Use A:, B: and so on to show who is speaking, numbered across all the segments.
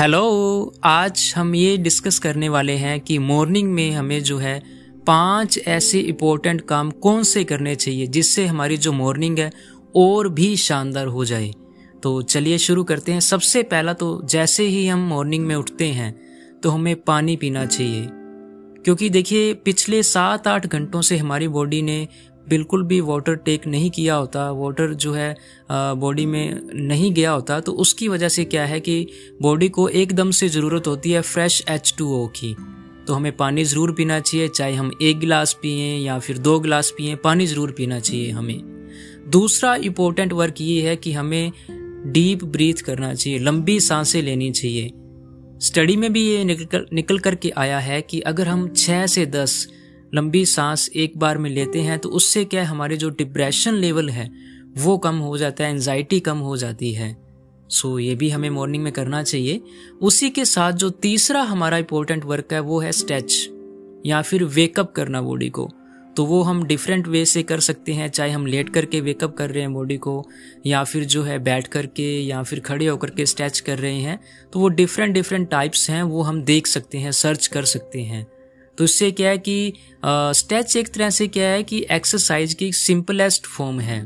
A: Hello आज हम ये डिस्कस करने वाले हैं कि मॉर्निंग में हमें जो है पाँच ऐसे इम्पोर्टेंट काम कौन से करने चाहिए जिससे हमारी जो मॉर्निंग है और भी शानदार हो जाए। तो चलिए शुरू करते हैं। सबसे पहला तो जैसे ही हम मॉर्निंग में उठते हैं तो हमें पानी पीना चाहिए। क्योंकि देखिए, पिछले सात आठ घंटों से हमारी बॉडी ने बिल्कुल भी वाटर टेक नहीं किया होता वाटर जो है बॉडी में नहीं गया होता तो उसकी वजह से क्या है कि बॉडी को एकदम से ज़रूरत होती है फ्रेश एच टू ओ की। तो हमें पानी ज़रूर पीना चाहिए, चाहे हम एक गिलास पिए या फिर दो गिलास पिए, पानी ज़रूर पीना चाहिए हमें। दूसरा इम्पोर्टेंट वर्क ये है कि हमें डीप ब्रीथ करना चाहिए, लंबी साँसें लेनी चाहिए। स्टडी में भी ये निकल निकल करके आया है कि अगर हम छः से दस लंबी सांस एक बार में लेते हैं तो उससे क्या है, हमारे जो डिप्रेशन लेवल है, वो कम हो जाता है एनजाइटी कम हो जाती है। सो ये भी हमें मॉर्निंग में करना चाहिए। उसी के साथ जो तीसरा हमारा इंपॉर्टेंट वर्क है, वो है स्ट्रेच या फिर वेकअप करना बॉडी को। तो वो हम डिफरेंट वे से कर सकते हैं, चाहे हम लेट करके वेकअप कर रहे हैं बॉडी को, या फिर जो है बैठ करके, या फिर खड़े होकर के स्ट्रेच कर रहे हैं तो वो डिफरेंट डिफरेंट टाइप्स हैं, वो हम देख सकते हैं सर्च कर सकते हैं। तो इससे क्या है कि स्टेच एक तरह से क्या है कि एक्सरसाइज की सिंपलेस्ट फॉर्म है।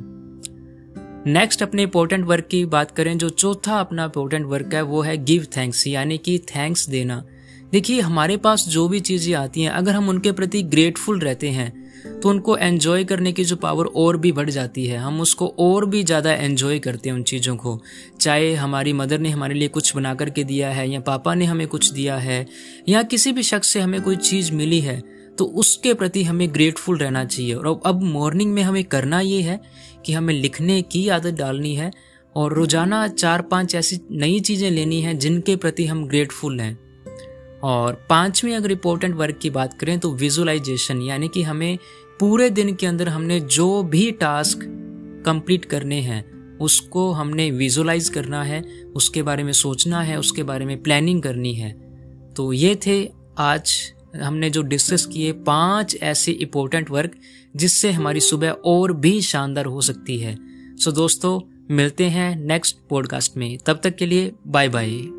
A: नेक्स्ट अपने इंपॉर्टेंट वर्क की बात करें, जो चौथा अपना इंपॉर्टेंट वर्क है, वो है गिव थैंक्स यानी कि थैंक्स देना। देखिए, हमारे पास जो भी चीज़ें आती हैं, अगर हम उनके प्रति ग्रेटफुल रहते हैं तो उनको एन्जॉय करने की जो पावर और भी बढ़ जाती है। हम उसको और भी ज़्यादा एन्जॉय करते हैं उन चीज़ों को। चाहे हमारी मदर ने हमारे लिए कुछ बना करके दिया है या पापा ने हमें कुछ दिया है या किसी भी शख्स से हमें कोई चीज़ मिली है तो उसके प्रति हमें ग्रेटफुल रहना चाहिए। और अब मॉर्निंग में हमें करना ये है कि हमें लिखने की आदत डालनी है और रोज़ाना चार पाँच ऐसी नई चीज़ें लेनी हैं जिनके प्रति हम ग्रेटफुल हैं। और पांचवी अगर इम्पोर्टेंट वर्क की बात करें तो विजुअलाइजेशन यानी कि हमें पूरे दिन के अंदर हमने जो भी टास्क कंप्लीट करने हैं, उसको हमने विजुलाइज करना है, उसके बारे में सोचना है, उसके बारे में प्लानिंग करनी है। तो ये थे आज हमने जो डिस्कस किए पाँच ऐसे इम्पोर्टेंट वर्क जिससे हमारी सुबह और भी शानदार हो सकती है। सो दोस्तों, मिलते हैं नेक्स्ट पॉडकास्ट में। तब तक के लिए बाय बाय